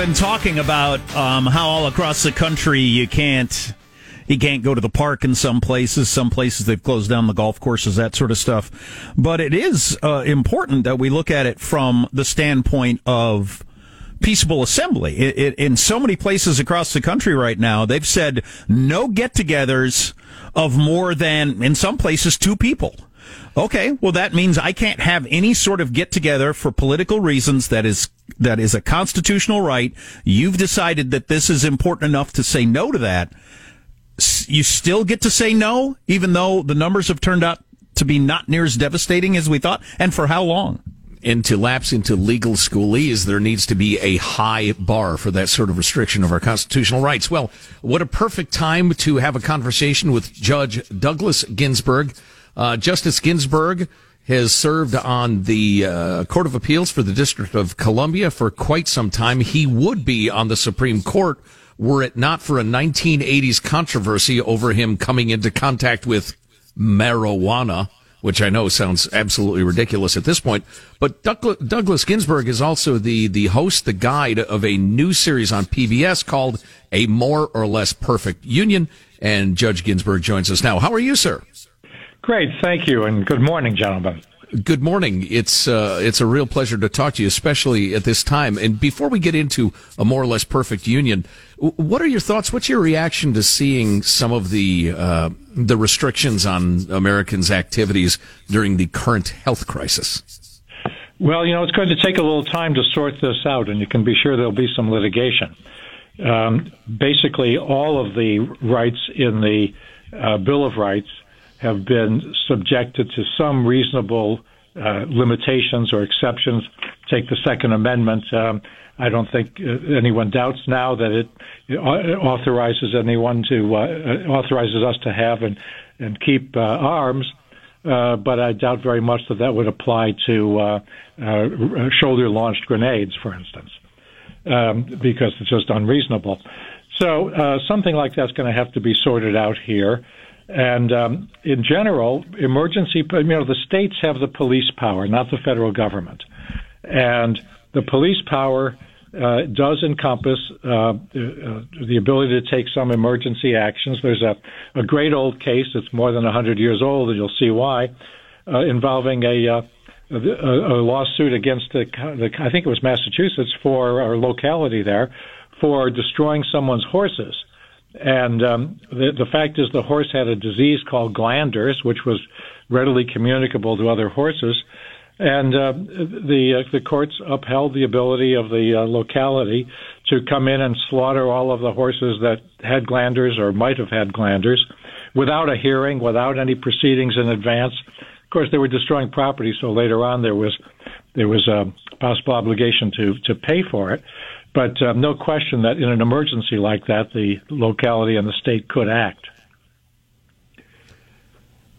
been talking about um, how all across the country you can't you can't go to the park in some places. Some places they've closed down the golf courses, that sort of stuff. But it is uh, important that we look at it from the standpoint of peaceable assembly. It, it, in so many places across the country right now, they've said no get-togethers of more than, in some places, two people. Okay, well that means I can't have any sort of get together for political reasons that is that is a constitutional right. You've decided that this is important enough to say no to that. You still get to say no even though the numbers have turned out to be not near as devastating as we thought and for how long? and to lapse into legal schoolese, there needs to be a high bar for that sort of restriction of our constitutional rights. Well, what a perfect time to have a conversation with Judge Douglas Ginsburg. Uh, Justice Ginsburg has served on the uh, Court of Appeals for the District of Columbia for quite some time. He would be on the Supreme Court were it not for a 1980s controversy over him coming into contact with marijuana which I know sounds absolutely ridiculous at this point. But Douglas Ginsburg is also the, the host, the guide of a new series on PBS called A More or Less Perfect Union. And Judge Ginsburg joins us now. How are you, sir? Great. Thank you. And good morning, gentlemen. Good morning. It's uh, it's a real pleasure to talk to you, especially at this time. And before we get into a more or less perfect union, what are your thoughts? What's your reaction to seeing some of the uh, the restrictions on Americans' activities during the current health crisis? Well, you know, it's going to take a little time to sort this out, and you can be sure there'll be some litigation. Um, basically, all of the rights in the uh, Bill of Rights have been subjected to some reasonable uh, limitations or exceptions. Take the Second Amendment. Um, I don't think uh, anyone doubts now that it, authorizes anyone to uh, authorizes us to have and and keep uh, arms. Uh, but I doubt very much that that would apply to uh, uh, shoulder launched grenades, for instance, um, because it's just unreasonable. So something like that's going to have to be sorted out here. And um, in general, emergency, you know, the states have the police power, not the federal government. And the police power uh, does encompass uh, uh, the ability to take some emergency actions. There's a, a great old case that's more than 100 years old, and you'll see why, uh, involving a, uh, a, a lawsuit against the, the, I think it was Massachusetts, for our locality there, for destroying someone's horses. And um, the, the fact is, the horse had a disease called glanders, which was readily communicable to other horses. And uh, the uh, the courts upheld the ability of the uh, locality to come in and slaughter all of the horses that had glanders or might have had glanders, without a hearing, without any proceedings in advance. Of course, they were destroying property, so later on there was there was a possible obligation to to pay for it. But uh, no question that in an emergency like that, the locality and the state could act.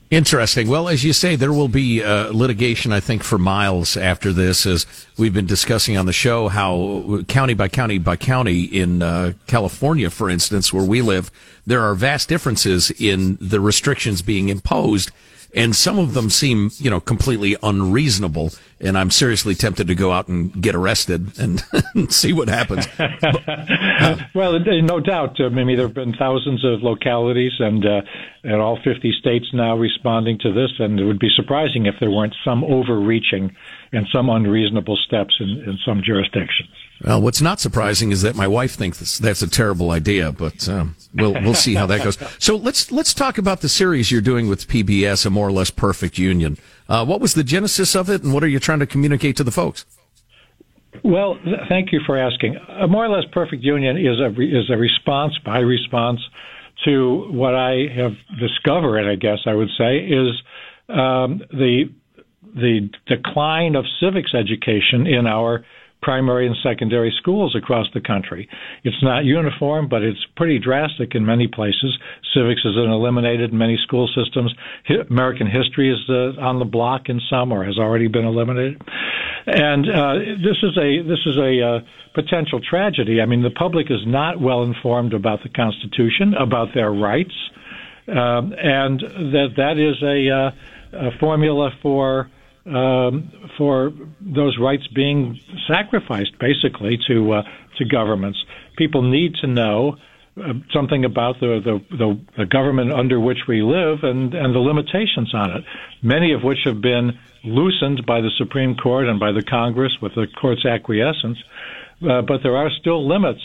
Interesting. Well, as you say, there will be uh, litigation, I think, for miles after this, as we've been discussing on the show, how county by county by county in uh, California, for instance, where we live, there are vast differences in the restrictions being imposed and some of them seem, you know, completely unreasonable. And I'm seriously tempted to go out and get arrested and, see what happens. well, no doubt. I mean, there have been thousands of localities and uh, and all 50 states now responding to this, and it would be surprising if there weren't some overreaching and some unreasonable steps in, in some jurisdictions. Well, what's not surprising is that my wife thinks that's, a terrible idea, but um, we'll we'll see how that goes. So let's let's talk about the series you're doing with PBS, a more or less perfect union. Uh, what was the genesis of it, and what are you trying to communicate to the folks? Well, th- thank you for asking. A more or less perfect union is a re- is a response by response to what I have discovered. I guess I would say is um, the the decline of civics education in our primary and secondary schools across the country. It's not uniform, but it's pretty drastic in many places. Civics is eliminated in many school systems. American history is uh, on the block in some, or has already been eliminated. And uh, this is a this is a uh, potential tragedy. I mean, the public is not well informed about the Constitution, about their rights, um, and that that is a, uh, a formula for um, for those rights being sacrificed, basically, to uh, to governments. People need to know uh, something about the, the, the, the government under which we live and, and the limitations on it, many of which have been loosened by the Supreme Court and by the Congress with the court's acquiescence. Uh, but there are still limits,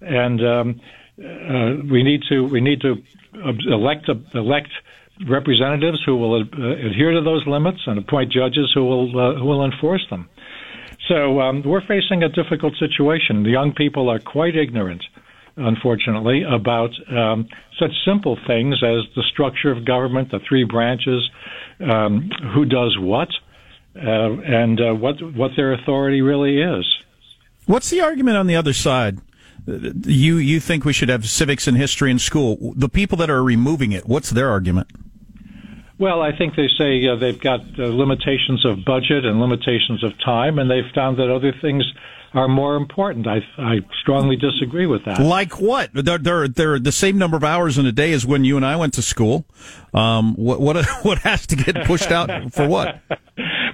and um, uh, we need to we need to elect elect representatives who will uh, adhere to those limits and appoint judges who will uh, who will enforce them. So um, we're facing a difficult situation. The young people are quite ignorant, unfortunately, about um, such simple things as the structure of government, the three branches, um, who does what, uh, and uh, what what their authority really is. What's the argument on the other side? You you think we should have civics and history in school? The people that are removing it, what's their argument? Well, I think they say uh, they've got uh, limitations of budget and limitations of time, and they've found that other things are more important. I, I strongly disagree with that. Like what? They're, they're, they're the same number of hours in a day as when you and I went to school. Um, what, what, what has to get pushed out for what?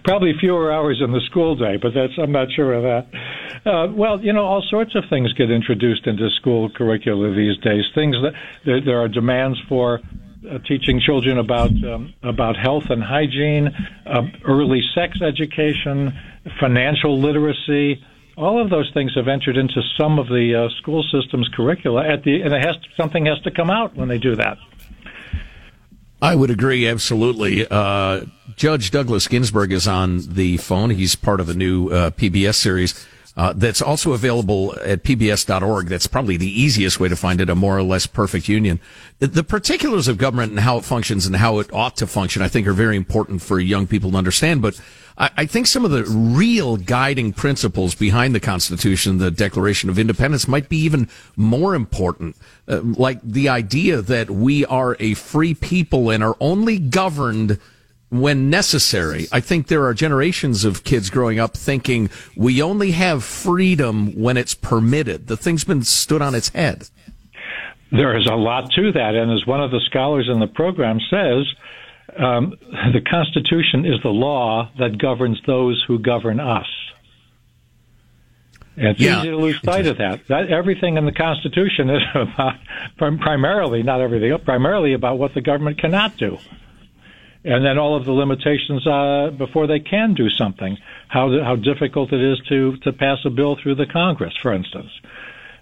Probably fewer hours in the school day, but that's, I'm not sure of that. Uh, well, you know, all sorts of things get introduced into school curricula these days. Things that there, there are demands for uh, teaching children about um, about health and hygiene, uh, early sex education, financial literacy. All of those things have entered into some of the uh, school system's curricula. At the and it has to, something has to come out when they do that. I would agree absolutely. Uh, Judge Douglas Ginsburg is on the phone. He's part of a new uh, PBS series uh, that's also available at pbs.org. That's probably the easiest way to find it, a more or less perfect union. The, particulars of government and how it functions and how it ought to function, I think, are very important for young people to understand. But I, I think some of the real guiding principles behind the Constitution, the Declaration of Independence, might be even more important. Uh, like the idea that we are a free people and are only governed when necessary. I think there are generations of kids growing up thinking we only have freedom when it's permitted. The thing's been stood on its head. There is a lot to that, and as one of the scholars in the program says, um, the Constitution is the law that governs those who govern us. And it's yeah. easy to lose sight of that. that. Everything in the Constitution is about, primarily, not everything, primarily about what the government cannot do and then all of the limitations uh, before they can do something. How how difficult it is to to pass a bill through the Congress, for instance,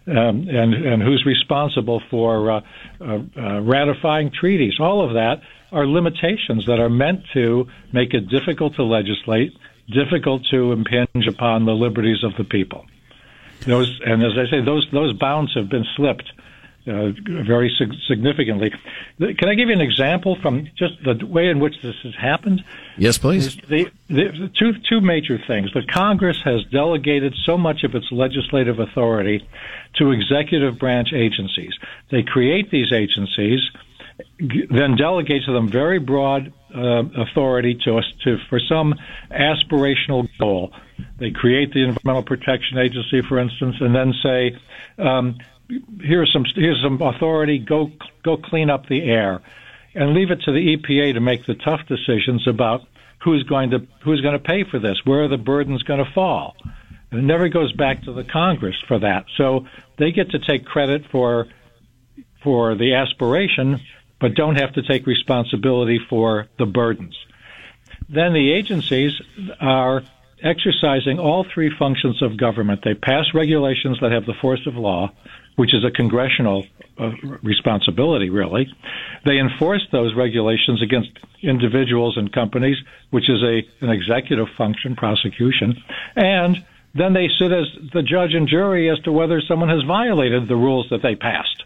um, and and who's responsible for uh, uh, uh, ratifying treaties. All of that are limitations that are meant to make it difficult to legislate, difficult to impinge upon the liberties of the people. Those and as I say, those those bounds have been slipped uh, very significantly. Can I give you an example from just the way in which this has happened? Yes, please. The, the, the two two major things. The Congress has delegated so much of its legislative authority to executive branch agencies. They create these agencies, then delegate to them very broad uh, authority to us to for some aspirational goal. They create the Environmental Protection Agency, for instance, and then say. Um, here's some here's some authority. Go go clean up the air, and leave it to the EPA to make the tough decisions about who's going to who's going to pay for this, where the burden's going to fall. And it never goes back to the Congress for that. So they get to take credit for for the aspiration, but don't have to take responsibility for the burdens. Then the agencies are exercising all three functions of government. They pass regulations that have the force of law which is a congressional uh, responsibility, really. They enforce those regulations against individuals and companies, which is a an executive function, prosecution, and then they sit as the judge and jury as to whether someone has violated the rules that they passed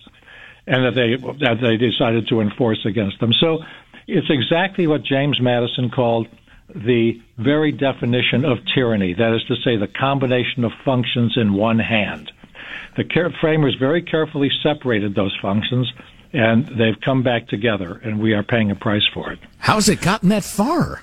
and that they that they decided to enforce against them. So it's exactly what James Madison called the very definition of tyranny. That is to say, the combination of functions in one hand. The framers very carefully separated those functions, and they've come back together, and we are paying a price for it. How's it gotten that far?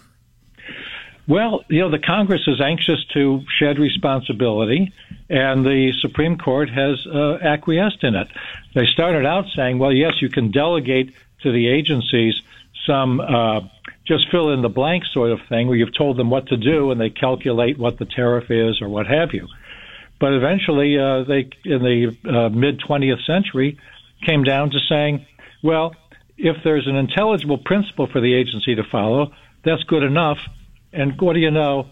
Well, you know, the Congress is anxious to shed responsibility, and the Supreme Court has uh, acquiesced in it. They started out saying, well, yes, you can delegate to the agencies some uh, just fill in the blank sort of thing where you've told them what to do and they calculate what the tariff is or what have you. But eventually, uh, they in the uh, mid 20th century came down to saying, well, if there's an intelligible principle for the agency to follow, that's good enough. And what do you know?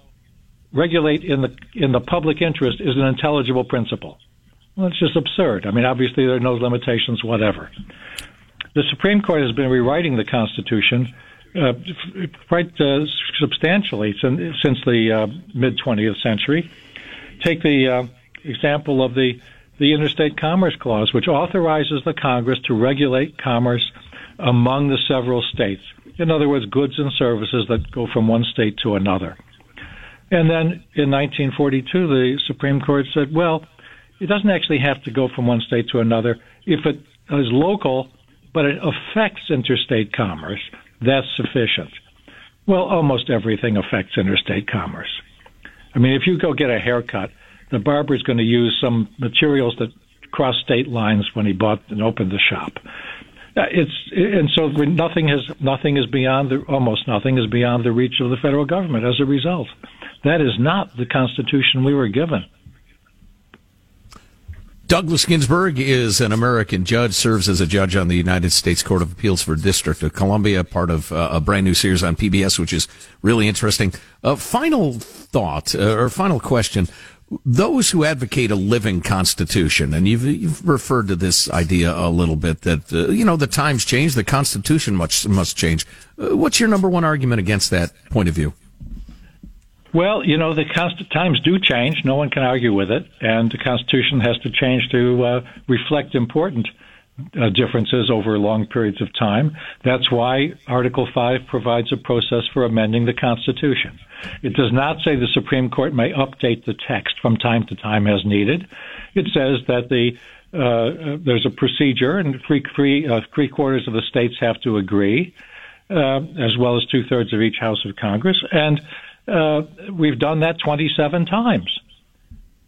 Regulate in the in the public interest is an intelligible principle. Well, it's just absurd. I mean, obviously there are no limitations, whatever. The Supreme Court has been rewriting the Constitution uh, quite uh, substantially since, since the uh, mid 20th century. Take the uh, example of the the Interstate Commerce Clause, which authorizes the Congress to regulate commerce among the several states. In other words, goods and services that go from one state to another. And then in 1942, the Supreme Court said, well, it doesn't actually have to go from one state to another. If it is local, but it affects interstate commerce, that's sufficient. Well, almost everything affects interstate commerce. I mean, if you go get a haircut, the barber is going to use some materials that cross state lines when he bought and opened the shop. Uh, it's and so nothing is nothing is beyond the almost nothing is beyond the reach of the federal government as a result. That is not the Constitution we were given. Douglas Ginsburg is an American judge, serves as a judge on the United States Court of Appeals for District of Columbia, part of uh, a brand new series on PBS, which is really interesting. Uh, final thought uh, or final question. Those who advocate a living constitution, and you've, you've referred to this idea a little bit that, uh, you know, the times change, the constitution must, must change. Uh, what's your number one argument against that point of view? Well, you know, the const- times do change. No one can argue with it. And the Constitution has to change to uh, reflect important uh, differences over long periods of time. That's why Article 5 provides a process for amending the Constitution. It does not say the Supreme Court may update the text from time to time as needed. It says that the uh, uh there's a procedure, and three, three, uh, three quarters of the states have to agree, uh, as well as two thirds of each House of Congress. And uh, we've done that 27 times.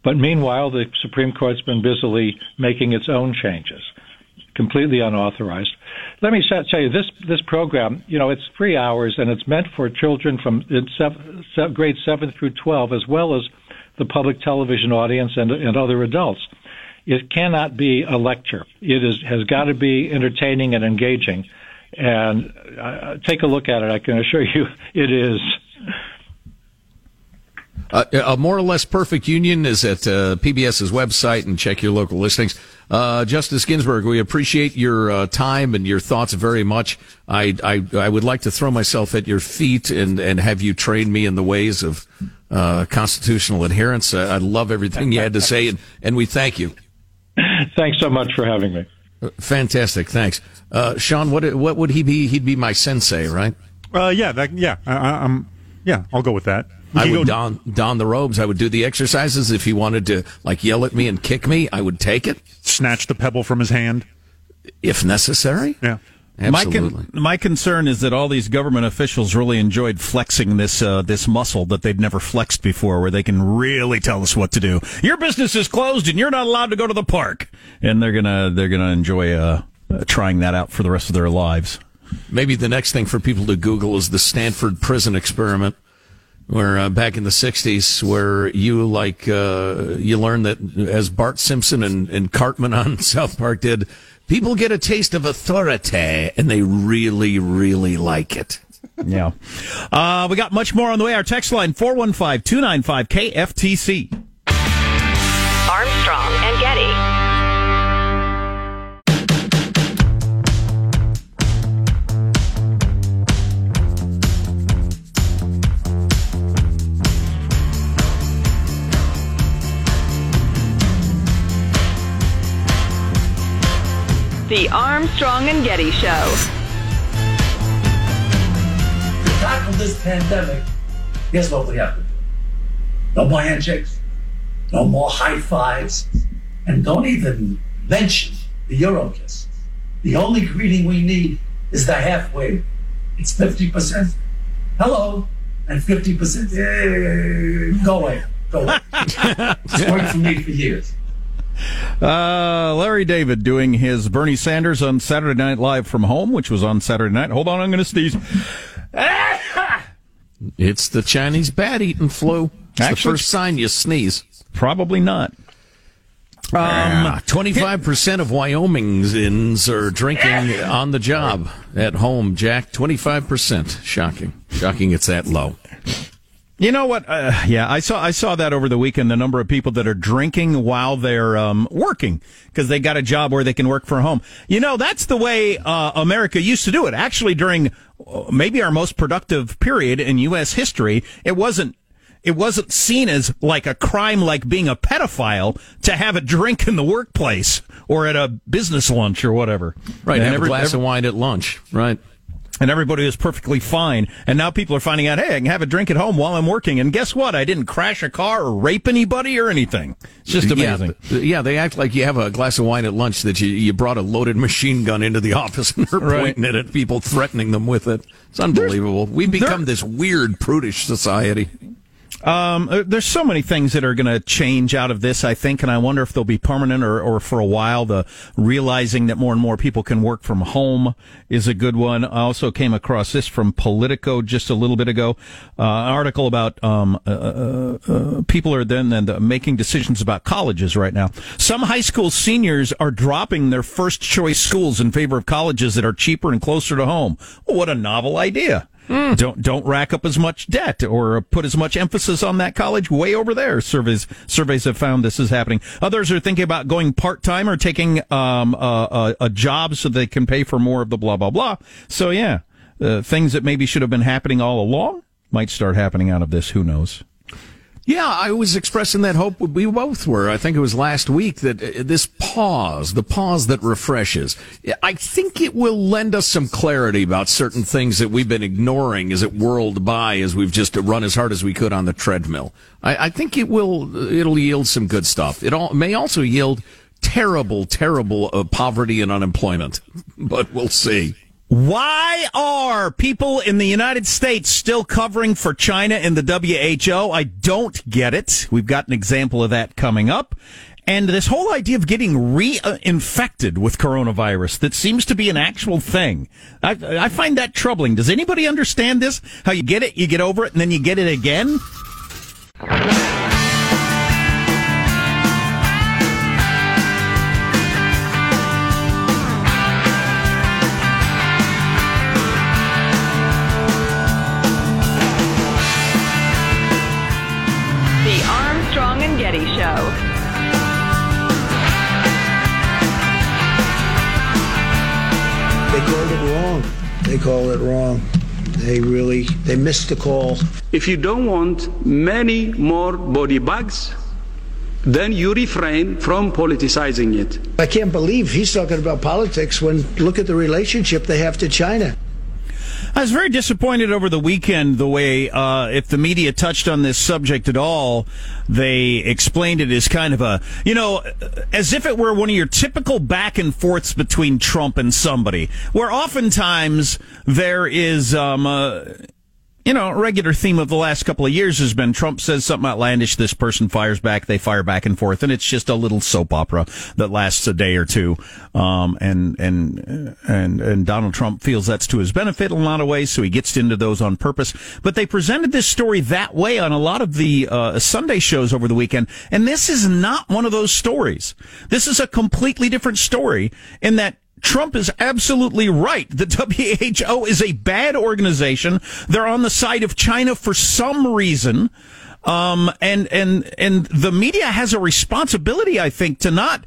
But meanwhile, the Supreme Court's been busily making its own changes, completely unauthorized. Let me tell you, this this program, you know, it's three hours and it's meant for children from grade seven through 12, as well as the public television audience and, and other adults. It cannot be a lecture. It is has got to be entertaining and engaging. And uh, take a look at it. I can assure you, it is. Uh, a more or less perfect union is at uh, PBS's website and check your local listings. Uh, Justice Ginsburg, we appreciate your uh, time and your thoughts very much. I, I, I would like to throw myself at your feet and, and have you train me in the ways of uh, constitutional adherence. I, I love everything you had to say, and, and we thank you. Thanks so much for having me. Uh, fantastic, thanks, Sean. What what would he be? He'd be my sensei, right? yeah, that, yeah. I, I'm yeah. I'll go with that. I would don don the robes. I would do the exercises. If he wanted to like yell at me and kick me, I would take it. Snatch the pebble from his hand, if necessary. Yeah. Absolutely. My, con- my concern is that all these government officials really enjoyed flexing this uh, this muscle that they'd never flexed before, where they can really tell us what to do. Your business is closed, and you're not allowed to go to the park. And they're gonna they're gonna enjoy uh, uh, trying that out for the rest of their lives. Maybe the next thing for people to Google is the Stanford prison experiment where uh, back in the 60s where you like uh, you learned that as bart simpson and, and cartman on south park did people get a taste of authority and they really really like it. Yeah. Uh, we got much more on the way. Our text line 415-295-kftc armstrong The Armstrong and Getty Show. To tackle this pandemic, guess what we have to do? No more handshakes, no more high fives, and don't even mention the Euro kiss. The only greeting we need is the halfway. It's 50%. Hello. And 50%. Yay. Eh, go away. Go away. it's worked for me for years. Uh, Larry David doing his Bernie Sanders on Saturday Night Live from home, which was on Saturday night. Hold on, I'm going to sneeze. It's the Chinese bat eating flu. It's Actually, the first sign you sneeze. Probably not. Um, twenty-five percent of Wyomingans are drinking on the job at home. Jack, twenty-five percent. Shocking, shocking. It's that low. You know what? Uh, yeah, I saw I saw that over the weekend. The number of people that are drinking while they're um, working because they got a job where they can work from home. You know, that's the way uh, America used to do it. Actually, during uh, maybe our most productive period in U.S. history, it wasn't it wasn't seen as like a crime like being a pedophile to have a drink in the workplace or at a business lunch or whatever. Right, And have every- a glass every- of wine at lunch. Right. And everybody was perfectly fine. And now people are finding out, hey, I can have a drink at home while I'm working. And guess what? I didn't crash a car or rape anybody or anything. It's just amazing. Yeah, yeah, they act like you have a glass of wine at lunch that you, you brought a loaded machine gun into the office and are Right. pointing it at people, threatening them with it. It's unbelievable. We've become this weird, prudish society. Um, uh, there's so many things that are going to change out of this, I think, and I wonder if they'll be permanent or, or for a while. The realizing that more and more people can work from home is a good one. I also came across this from Politico just a little bit ago, uh, an article about um, uh, uh, uh, people are then then making decisions about colleges right now. Some high school seniors are dropping their first choice schools in favor of colleges that are cheaper and closer to home. What a novel idea! Don't don't rack up as much debt or put as much emphasis on that college way over there. Surveys surveys have found this is happening. Others are thinking about going part time or taking um, a, a, a job so they can pay for more of the blah blah blah. So yeah, uh, things that maybe should have been happening all along might start happening out of this. Who knows? Yeah, I was expressing that hope. We both were. I think it was last week that uh, this pause, the pause that refreshes, I think it will lend us some clarity about certain things that we've been ignoring as it whirled by as we've just run as hard as we could on the treadmill. I, I think it will, it'll yield some good stuff. It all, may also yield terrible, terrible uh, poverty and unemployment, but we'll see. Why are people in the United States still covering for China in the WHO? I don't get it. We've got an example of that coming up. And this whole idea of getting reinfected with coronavirus that seems to be an actual thing. I, I find that troubling. Does anybody understand this? How you get it, you get over it, and then you get it again? Call it wrong. They really they missed the call. If you don't want many more body bags, then you refrain from politicizing it. I can't believe he's talking about politics when look at the relationship they have to China. I was very disappointed over the weekend the way, uh, if the media touched on this subject at all, they explained it as kind of a, you know, as if it were one of your typical back and forths between Trump and somebody, where oftentimes there is, um, uh, you know, regular theme of the last couple of years has been Trump says something outlandish, this person fires back, they fire back and forth, and it's just a little soap opera that lasts a day or two. Um, and and and and Donald Trump feels that's to his benefit in a lot of ways, so he gets into those on purpose. But they presented this story that way on a lot of the uh, Sunday shows over the weekend, and this is not one of those stories. This is a completely different story in that. Trump is absolutely right. The WHO is a bad organization. They're on the side of China for some reason. Um, and, and, and the media has a responsibility, I think, to not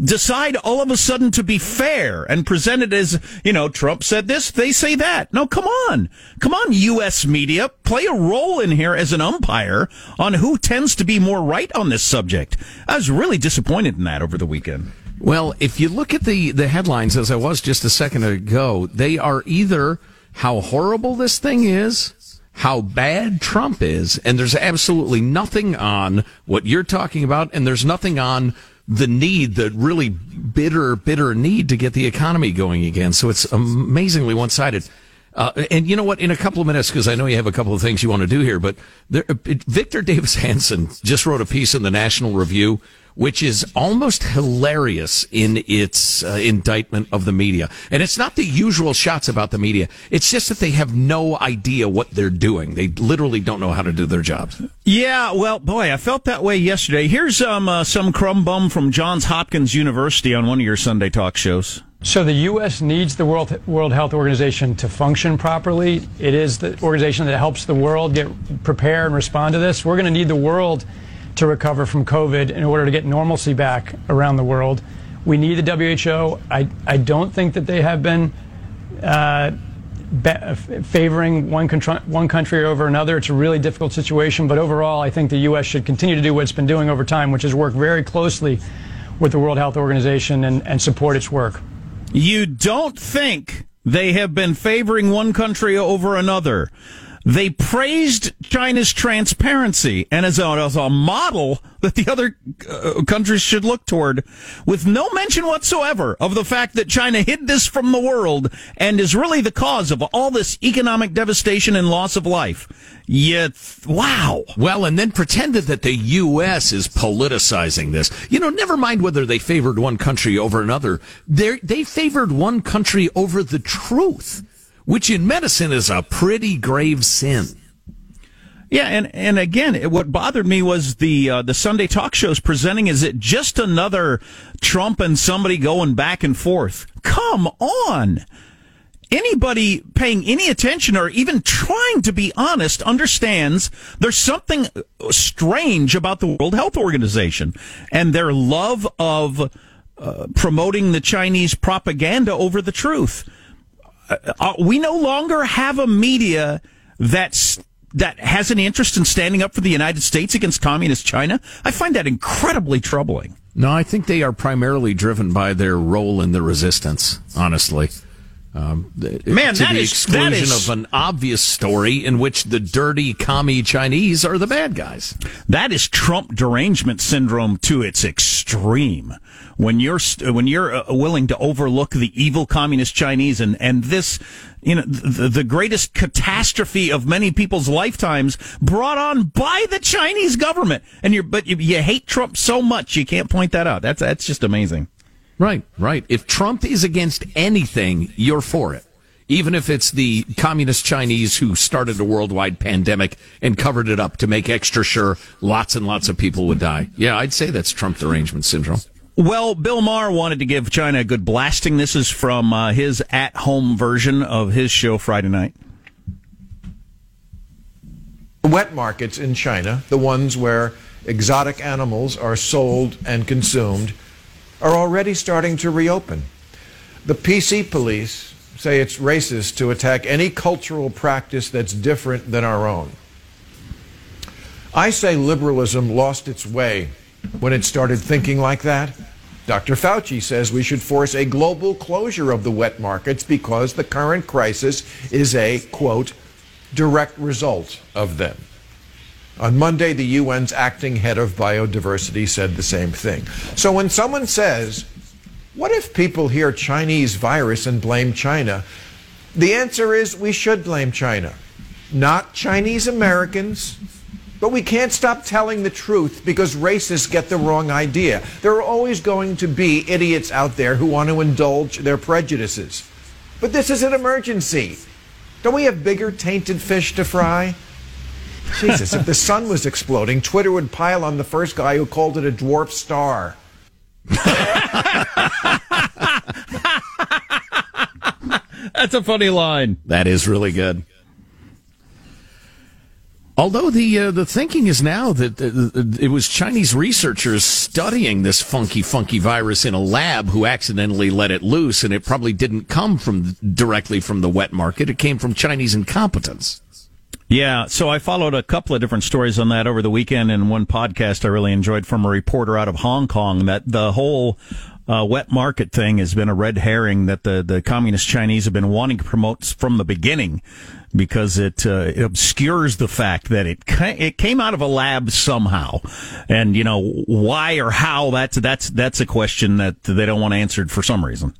decide all of a sudden to be fair and present it as, you know, Trump said this, they say that. No, come on. Come on, U.S. media. Play a role in here as an umpire on who tends to be more right on this subject. I was really disappointed in that over the weekend. Well, if you look at the, the headlines, as I was just a second ago, they are either how horrible this thing is, how bad Trump is, and there's absolutely nothing on what you're talking about, and there's nothing on the need, the really bitter, bitter need to get the economy going again. So it's amazingly one sided. Uh, and you know what? In a couple of minutes, because I know you have a couple of things you want to do here, but there, Victor Davis Hanson just wrote a piece in the National Review which is almost hilarious in its uh, indictment of the media. And it's not the usual shots about the media. It's just that they have no idea what they're doing. They literally don't know how to do their jobs. Yeah, well, boy, I felt that way yesterday. Here's um, uh, some crumb bum from Johns Hopkins University on one of your Sunday talk shows. So the U.S. needs the World, World Health Organization to function properly. It is the organization that helps the world get prepared and respond to this. We're going to need the world to recover from COVID in order to get normalcy back around the world. We need the WHO. I, I don't think that they have been uh, be- favoring one, one country over another. It's a really difficult situation, but overall, I think the U.S. should continue to do what it's been doing over time, which is work very closely with the World Health Organization and, and support its work. You don't think they have been favoring one country over another. They praised China's transparency and as a, as a model that the other uh, countries should look toward, with no mention whatsoever of the fact that China hid this from the world and is really the cause of all this economic devastation and loss of life. Yet, wow. Well, and then pretended that the U.S. is politicizing this. You know, never mind whether they favored one country over another. They they favored one country over the truth which in medicine is a pretty grave sin. Yeah, and and again, what bothered me was the uh, the Sunday talk shows presenting is it just another Trump and somebody going back and forth? Come on. Anybody paying any attention or even trying to be honest understands there's something strange about the World Health Organization and their love of uh, promoting the Chinese propaganda over the truth uh, uh, we no longer have a media that's that has an interest in standing up for the United States against communist China. I find that incredibly troubling. No, I think they are primarily driven by their role in the resistance. Honestly. Um, Man, to that the is, exclusion that is, of an obvious story in which the dirty commie Chinese are the bad guys. That is Trump derangement syndrome to its extreme. When you're when you're uh, willing to overlook the evil communist Chinese and and this, you know, the, the greatest catastrophe of many people's lifetimes brought on by the Chinese government, and you're but you, you hate Trump so much you can't point that out. That's that's just amazing. Right, right. If Trump is against anything, you're for it. Even if it's the communist Chinese who started a worldwide pandemic and covered it up to make extra sure lots and lots of people would die. Yeah, I'd say that's Trump derangement syndrome. Well, Bill Maher wanted to give China a good blasting. This is from uh, his at home version of his show Friday night. Wet markets in China, the ones where exotic animals are sold and consumed, are already starting to reopen. The PC police say it's racist to attack any cultural practice that's different than our own. I say liberalism lost its way when it started thinking like that. Dr. Fauci says we should force a global closure of the wet markets because the current crisis is a, quote, direct result of them. On Monday, the UN's acting head of biodiversity said the same thing. So when someone says, what if people hear Chinese virus and blame China? The answer is we should blame China. Not Chinese Americans, but we can't stop telling the truth because racists get the wrong idea. There are always going to be idiots out there who want to indulge their prejudices. But this is an emergency. Don't we have bigger tainted fish to fry? Jesus, if the sun was exploding, Twitter would pile on the first guy who called it a dwarf star. That's a funny line. That is really good. Although the uh, the thinking is now that uh, it was Chinese researchers studying this funky funky virus in a lab who accidentally let it loose, and it probably didn't come from directly from the wet market. It came from Chinese incompetence. Yeah, so I followed a couple of different stories on that over the weekend, and one podcast I really enjoyed from a reporter out of Hong Kong that the whole uh, wet market thing has been a red herring that the, the communist Chinese have been wanting to promote from the beginning because it, uh, it obscures the fact that it ca- it came out of a lab somehow, and you know why or how that's that's that's a question that they don't want answered for some reason.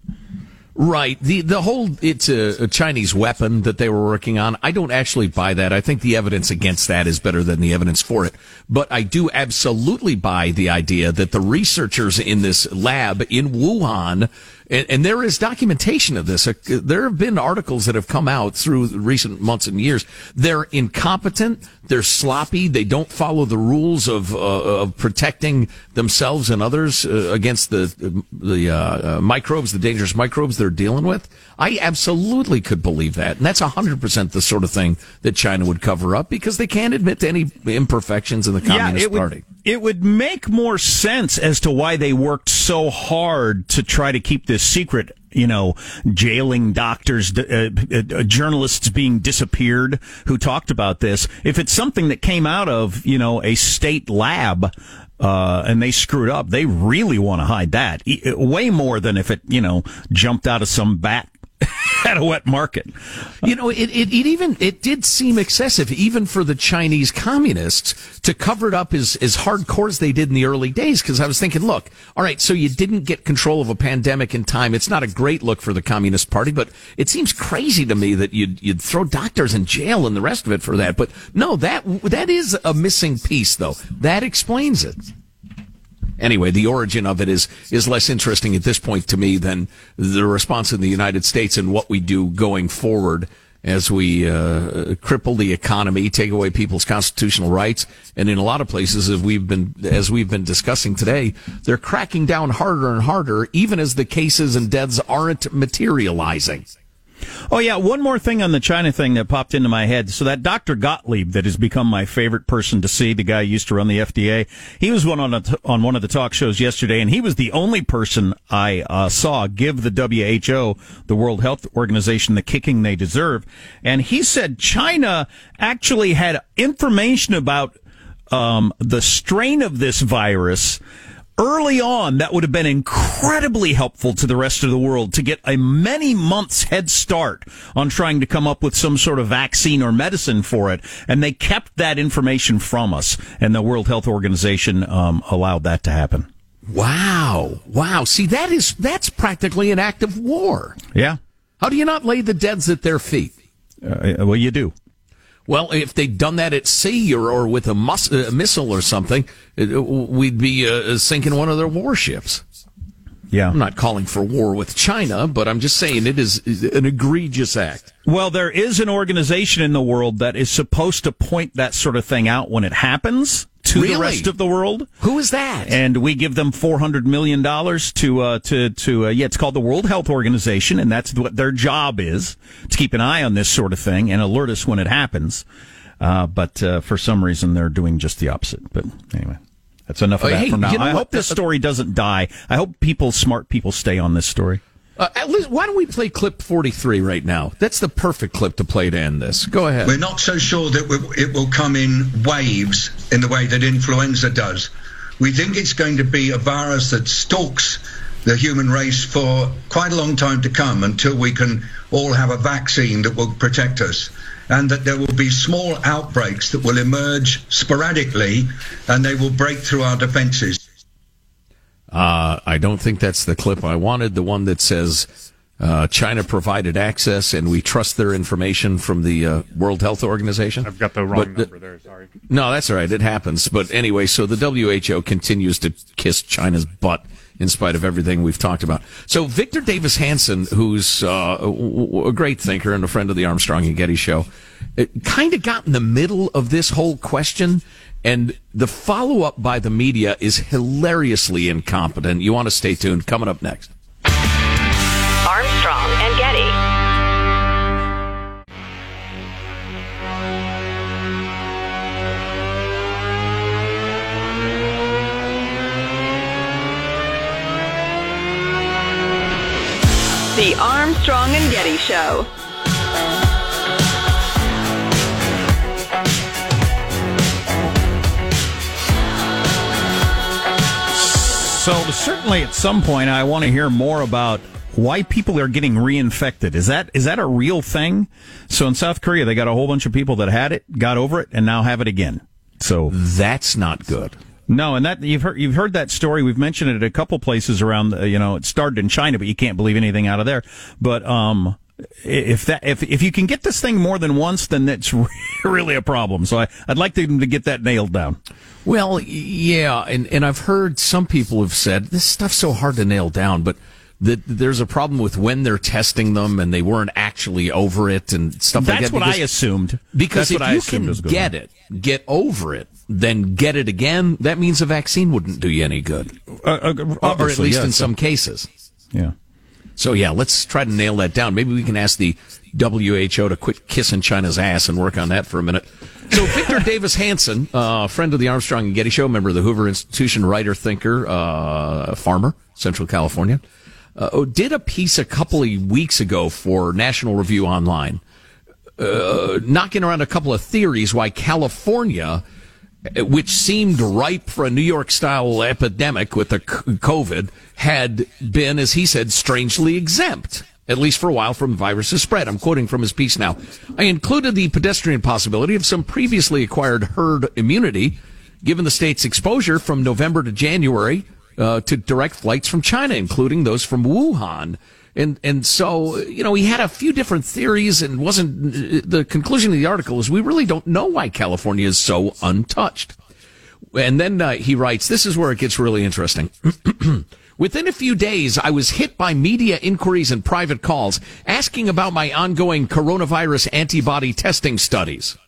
Right. The the whole it's a, a, Chinese weapon that they were working on. I don't actually buy that. I think the evidence against that is better than the evidence for it. But I do absolutely buy the idea that the researchers in this lab in Wuhan and, and, there is documentation of this. Uh, there have been articles that have come out through recent months and years. They're incompetent. They're sloppy. They don't follow the rules of, uh, of protecting themselves and others uh, against the the uh, uh microbes, the dangerous microbes they're dealing with. I absolutely could believe that, and that's hundred percent the sort of thing that China would cover up because they can't admit to any imperfections in the Communist yeah, Party. Would, it would make more sense as to why they worked so hard to try to keep this secret. You know, jailing doctors, uh, uh, uh, journalists being disappeared who talked about this. If it's something that came out of, you know, a state lab, uh, and they screwed up, they really want to hide that way more than if it, you know, jumped out of some bat at a wet market. You know, it, it, it, even it did seem excessive, even for the Chinese communists, to cover it up as as hardcore as they did in the early days. Because I was thinking, look, all right, so you didn't get control of a pandemic in time. It's not a great look for the Communist Party, but it seems crazy to me that you'd you'd throw doctors in jail and the rest of it for that. But no, that that is a missing piece, though. That explains it anyway, the origin of it is is less interesting at this point to me than the response in the United States and what we do going forward as we uh, cripple the economy, take away people's constitutional rights, and in a lot of places, as we've been as we've been discussing today, they're cracking down harder and harder, even as the cases and deaths aren't materializing. Oh yeah, one more thing on the China thing that popped into my head. So that Dr. Gottlieb that has become my favorite person to see, the guy who used to run the FDA, he was one on a, on one of the talk shows yesterday, and he was the only person I uh, saw give the WHO, the World Health Organization, the kicking they deserve. And he said China actually had information about um, the strain of this virus early on, that would have been incredibly helpful to the rest of the world to get a many months head start on trying to come up with some sort of vaccine or medicine for it. And they kept that information from us, and the World Health Organization um, allowed that to happen. Wow. Wow. See, that is, that's practically an act of war. Yeah. How do you not lay the deads at their feet? Uh, well, you do. Well, if they'd done that at sea or, or with a, mus- a missile or something, it, we'd be uh, sinking one of their warships. Yeah. I'm not calling for war with China, but I'm just saying it is an egregious act. Well, there is an organization in the world that is supposed to point that sort of thing out when it happens to really? the rest of the world. Who is that? And we give them four hundred million dollars to uh, to to uh, yeah, it's called the World Health Organization, and that's what their job is to keep an eye on this sort of thing and alert us when it happens. Uh, but uh, for some reason, they're doing just the opposite. But anyway. That's enough of that hey, for now. You know I hope this story doesn't die. I hope people, smart people, stay on this story. Uh, at least, why don't we play clip 43 right now? That's the perfect clip to play to end this. Go ahead. We're not so sure that it will come in waves in the way that influenza does. We think it's going to be a virus that stalks the human race for quite a long time to come until we can all have a vaccine that will protect us. And that there will be small outbreaks that will emerge sporadically and they will break through our defenses. Uh, I don't think that's the clip I wanted. The one that says uh, China provided access and we trust their information from the uh, World Health Organization. I've got the wrong but, number there. Sorry. No, that's all right. It happens. But anyway, so the WHO continues to kiss China's butt in spite of everything we've talked about. So Victor Davis Hanson, who's uh, a great thinker and a friend of the Armstrong and Getty show, kind of got in the middle of this whole question and the follow up by the media is hilariously incompetent. You want to stay tuned. Coming up next. Armstrong and Getty. The Armstrong and Getty Show. So certainly at some point, I want to hear more about why people are getting reinfected. Is that is that a real thing? So in South Korea, they got a whole bunch of people that had it, got over it, and now have it again. So that's not good. No, and that you've heard you've heard that story. We've mentioned it a couple places around. You know, it started in China, but you can't believe anything out of there. But um, if that if if you can get this thing more than once, then that's really a problem. So I, I'd like them to get that nailed down. Well, yeah, and and I've heard some people have said this stuff's so hard to nail down, but that there's a problem with when they're testing them and they weren't actually over it and stuff That's like that. That's what because- I assumed. Because That's if you can get on. it, get over it, then get it again, that means a vaccine wouldn't do you any good. Uh, uh, or at least yes. in some cases. Yeah. So yeah, let's try to nail that down. Maybe we can ask the WHO to quit kissing China's ass and work on that for a minute. So Victor Davis Hanson, uh, friend of the Armstrong and Getty Show, member of the Hoover Institution, writer, thinker, uh, farmer, Central California, uh, did a piece a couple of weeks ago for National Review Online, uh, knocking around a couple of theories why California which seemed ripe for a New York style epidemic with the COVID, had been, as he said, strangely exempt, at least for a while, from virus's spread. I'm quoting from his piece now. I included the pedestrian possibility of some previously acquired herd immunity, given the state's exposure from November to January uh, to direct flights from China, including those from Wuhan. And and so you know he had a few different theories, and wasn't the conclusion of the article is we really don't know why California is so untouched. And then uh, he writes, this is where it gets really interesting. Within a few days, I was hit by media inquiries and private calls asking about my ongoing coronavirus antibody testing studies.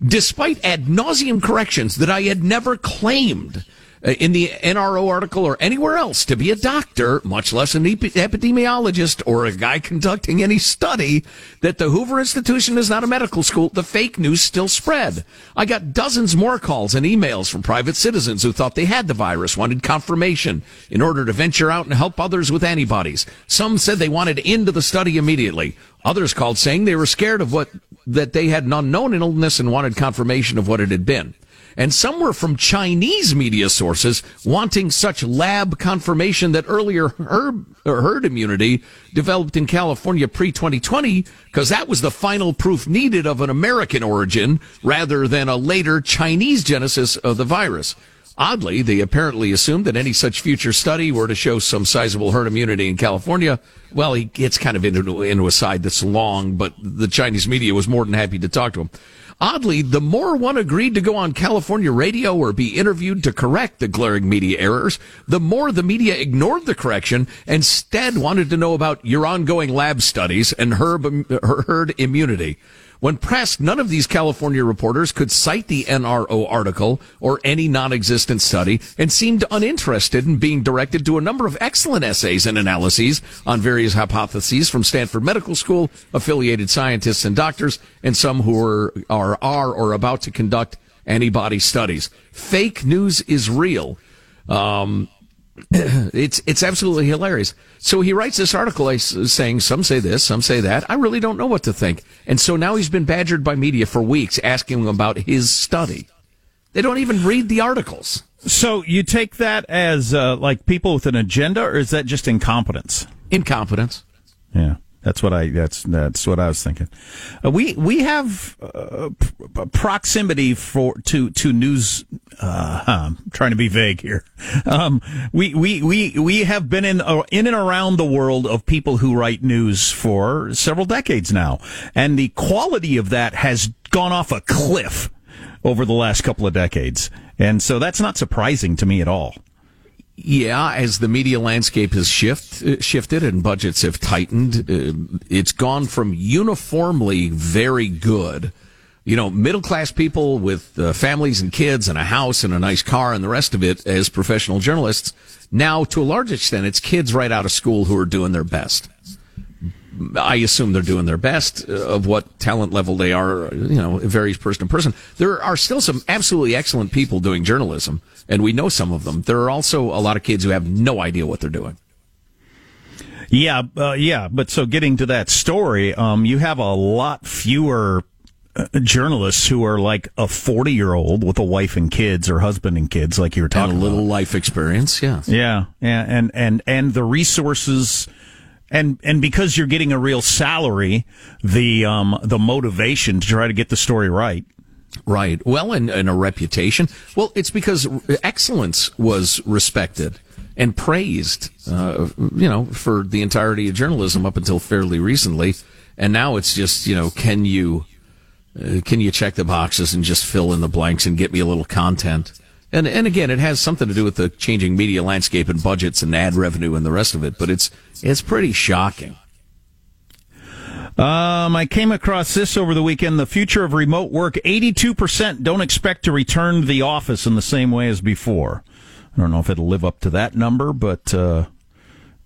Despite ad nauseum corrections that I had never claimed Uh, in the NRO article or anywhere else to be a doctor, much less an epi- epidemiologist or a guy conducting any study, that the Hoover Institution is not a medical school, the fake news still spread. I got dozens more calls and emails from private citizens who thought they had the virus, wanted confirmation in order to venture out and help others with antibodies. Some said they wanted into the study immediately. Others called saying they were scared of what, that they had an unknown illness and wanted confirmation of what it had been and some were from Chinese media sources wanting such lab confirmation that earlier herd, or herd immunity developed in California pre 2020 because that was the final proof needed of an American origin rather than a later Chinese genesis of the virus. Oddly, they apparently assumed that any such future study were to show some sizable herd immunity in California. Well, he gets kind of into, into a side that's long, but the Chinese media was more than happy to talk to him. Oddly, the more one agreed to go on California radio or be interviewed to correct the glaring media errors, the more the media ignored the correction and instead wanted to know about your ongoing lab studies and herb, herd immunity. When pressed, none of these California reporters could cite the NRO article or any non-existent study and seemed uninterested in being directed to a number of excellent essays and analyses on various hypotheses from Stanford Medical School, affiliated scientists and doctors, and some who are, are, are or about to conduct antibody studies. Fake news is real. Um, it's it's absolutely hilarious. So he writes this article saying some say this, some say that. I really don't know what to think. And so now he's been badgered by media for weeks asking him about his study. They don't even read the articles. So you take that as uh, like people with an agenda, or is that just incompetence? Incompetence. Yeah, that's what I that's that's what I was thinking. Uh, we we have uh, p- proximity for to to news. Uh, I'm trying to be vague here. Um, we we we we have been in uh, in and around the world of people who write news for several decades now, and the quality of that has gone off a cliff over the last couple of decades, and so that's not surprising to me at all. Yeah, as the media landscape has shift, uh, shifted and budgets have tightened, uh, it's gone from uniformly very good, you know, middle class people with uh, families and kids and a house and a nice car and the rest of it as professional journalists. Now, to a large extent, it's kids right out of school who are doing their best. I assume they're doing their best uh, of what talent level they are. You know, it varies person to person. There are still some absolutely excellent people doing journalism, and we know some of them. There are also a lot of kids who have no idea what they're doing. Yeah, uh, yeah. But so getting to that story, um, you have a lot fewer uh, journalists who are like a 40 year old with a wife and kids or husband and kids, like you were talking and a little about. life experience. Yeah. Yeah. Yeah. And, and, and the resources. And and because you're getting a real salary, the um the motivation to try to get the story right Right. Well, and, and a reputation. Well, it's because excellence was respected and praised, uh, you know, for the entirety of journalism up until fairly recently. And now it's just, you know, can you, uh, can you check the boxes and just fill in the blanks and get me a little content? And, and again, it has something to do with the changing media landscape and budgets and ad revenue and the rest of it, but it's, it's pretty shocking. Um, I came across this over the weekend. The future of remote work 82% don't expect to return to the office in the same way as before. I don't know if it'll live up to that number, but uh,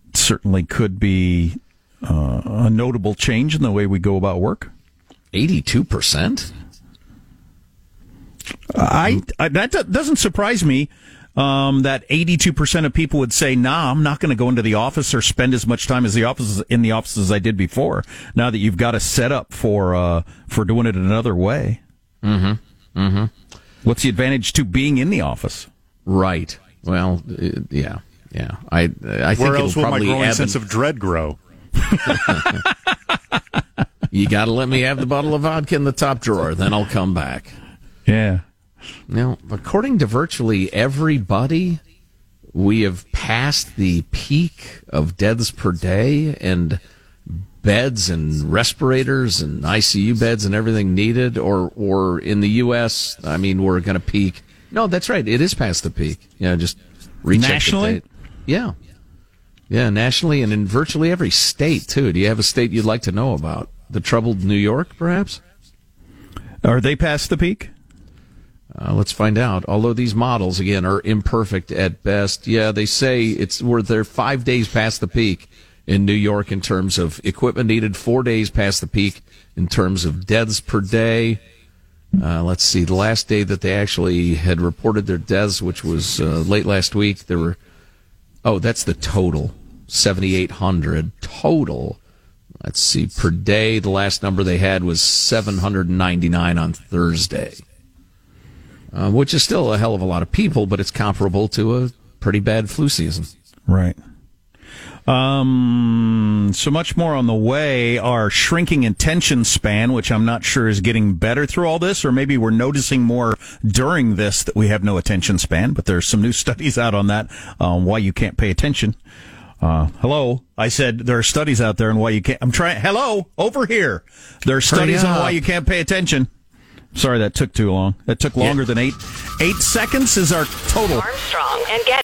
it certainly could be uh, a notable change in the way we go about work. 82%? I, I that doesn't surprise me um, that 82% of people would say, nah, I'm not going to go into the office or spend as much time as the office in the office as I did before. Now that you've got a setup for, uh, for doing it another way. Mm-hmm. Mm-hmm. What's the advantage to being in the office? Right. Well, uh, yeah, yeah. I, I think Where else will my growing sense and- of dread grow? you got to let me have the bottle of vodka in the top drawer, then I'll come back. Yeah. Now, according to virtually everybody, we have passed the peak of deaths per day and beds and respirators and ICU beds and everything needed, or or in the U.S. I mean, we're going to peak. No, that's right. It is past the peak. Yeah, just recheck the Nationally? date. Yeah, yeah, nationally and in virtually every state too. Do you have a state you'd like to know about? The troubled New York, perhaps? Are they past the peak? Uh, let's find out. Although these models again are imperfect at best, yeah, they say it's we're they're five days past the peak in New York in terms of equipment needed, four days past the peak in terms of deaths per day. Uh, let's see, the last day that they actually had reported their deaths, which was uh, late last week, there were oh, that's the total seventy eight hundred total. Let's see, per day, the last number they had was seven hundred ninety nine on Thursday uh, which is still a hell of a lot of people, but it's comparable to a pretty bad flu season. Right. Um, so much more on the way. Our shrinking attention span, which I'm not sure is getting better through all this, or maybe we're noticing more during this that we have no attention span. But there's some new studies out on that, um, why you can't pay attention. Uh, hello. I said there are studies out there on why you can't. I'm trying. Hello, over here. There are studies on why you can't pay attention. Sorry, that took too long. That took longer than eight. Eight seconds is our total. Armstrong and Getty.